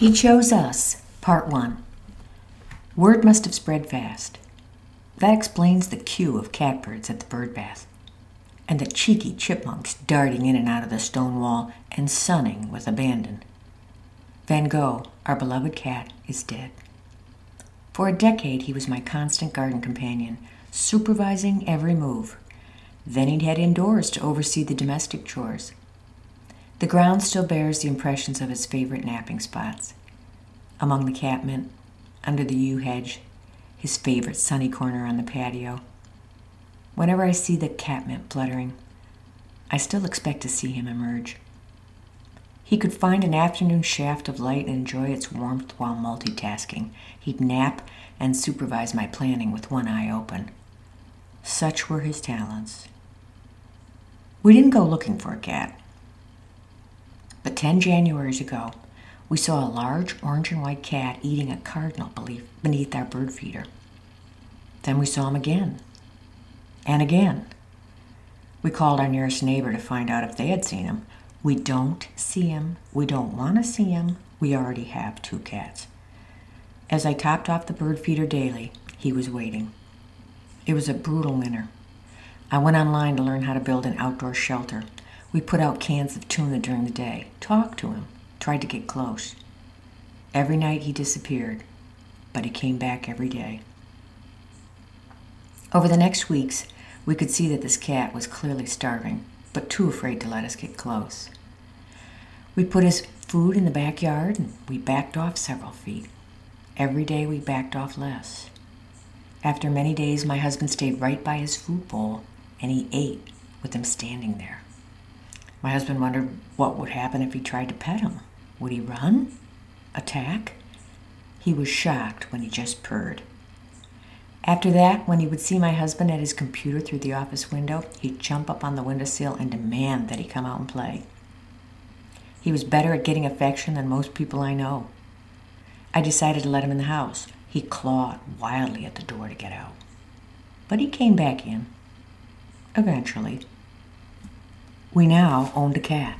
He chose us, part one. Word must have spread fast. That explains the queue of catbirds at the bird bath, and the cheeky chipmunks darting in and out of the stone wall and sunning with abandon. Van Gogh, our beloved cat, is dead. For a decade, he was my constant garden companion, supervising every move. Then he'd head indoors to oversee the domestic chores. The ground still bears the impressions of his favorite napping spots among the catmint, under the yew hedge, his favorite sunny corner on the patio. Whenever I see the catmint fluttering, I still expect to see him emerge. He could find an afternoon shaft of light and enjoy its warmth while multitasking. He'd nap and supervise my planning with one eye open. Such were his talents. We didn't go looking for a cat. But 10 Januaries ago, we saw a large orange and white cat eating a cardinal beneath our bird feeder. Then we saw him again, and again. We called our nearest neighbor to find out if they had seen him. We don't see him. We don't want to see him. We already have two cats. As I topped off the bird feeder daily, he was waiting. It was a brutal winter. I went online to learn how to build an outdoor shelter we put out cans of tuna during the day, talked to him, tried to get close. Every night he disappeared, but he came back every day. Over the next weeks, we could see that this cat was clearly starving, but too afraid to let us get close. We put his food in the backyard and we backed off several feet. Every day we backed off less. After many days, my husband stayed right by his food bowl and he ate with him standing there. My husband wondered what would happen if he tried to pet him. Would he run? Attack? He was shocked when he just purred. After that, when he would see my husband at his computer through the office window, he'd jump up on the windowsill and demand that he come out and play. He was better at getting affection than most people I know. I decided to let him in the house. He clawed wildly at the door to get out. But he came back in. Eventually. We now owned a cat.